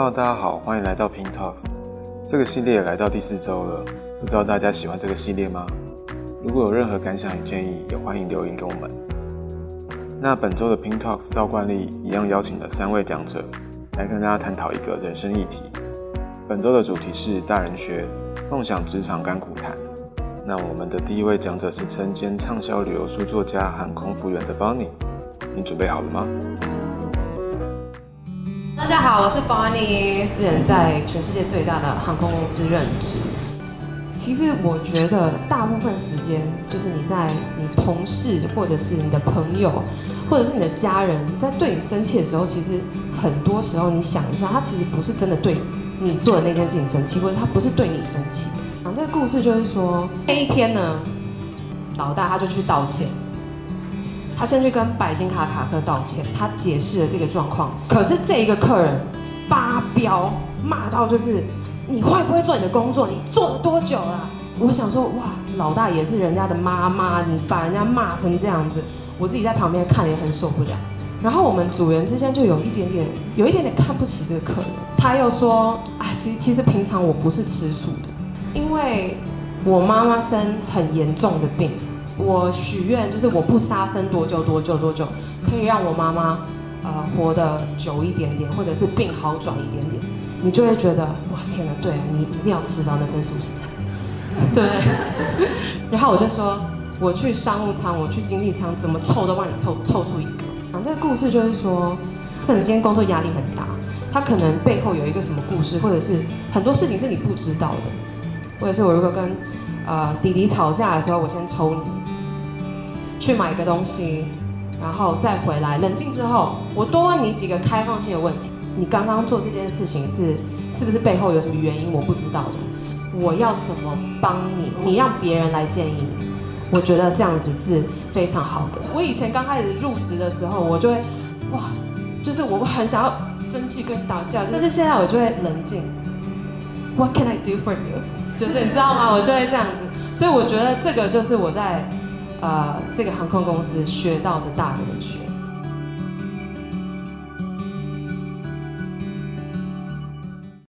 Hello，大家好，欢迎来到 Pin Talks。这个系列也来到第四周了，不知道大家喜欢这个系列吗？如果有任何感想与建议，也欢迎留言给我们。那本周的 Pin Talks 照惯例一样邀请了三位讲者来跟大家探讨一个人生议题。本周的主题是大人学，梦想职场甘苦谈。那我们的第一位讲者是曾兼畅销旅游书作家和空服员的 Bonnie，你准备好了吗？大家好，我是 Bonnie，之前在全世界最大的航空公司任职。其实我觉得大部分时间，就是你在你同事，或者是你的朋友，或者是你的家人，在对你生气的时候，其实很多时候你想一下，他其实不是真的对你做的那件事情生气，或者他不是对你生气。这个故事就是说，那一天呢，老大他就去道歉，他先去跟白金卡卡克道歉，他解释了这个状况。可是这一个客人发飙，骂到就是，你会不会做你的工作？你做了多久了？我想说，哇，老大也是人家的妈妈，你把人家骂成这样子，我自己在旁边看也很受不了。然后我们组员之间就有一点点，有一点点看不起这个客人。他又说，哎，其实其实平常我不是吃素的。因为我妈妈生很严重的病，我许愿就是我不杀生多久多久多久，可以让我妈妈呃活得久一点点，或者是病好转一点点，你就会觉得哇天哪，对你一定要吃到那份素食餐，对。然后我就说我去商务舱，我去经济舱，怎么凑都帮你凑凑出一个。啊，这个故事就是说，可能今天工作压力很大，他可能背后有一个什么故事，或者是很多事情是你不知道的。或者是我如果跟呃弟弟吵架的时候，我先抽你去买个东西，然后再回来冷静之后，我多问你几个开放性的问题。你刚刚做这件事情是是不是背后有什么原因？我不知道的，我要怎么帮你？你让别人来建议你，我觉得这样子是非常好的。我以前刚开始入职的时候，我就会哇，就是我很想要生气跟打架，但是现在我就会冷静。What can I do for you？就是你知道吗？我就会这样子，所以我觉得这个就是我在呃这个航空公司学到的大人学。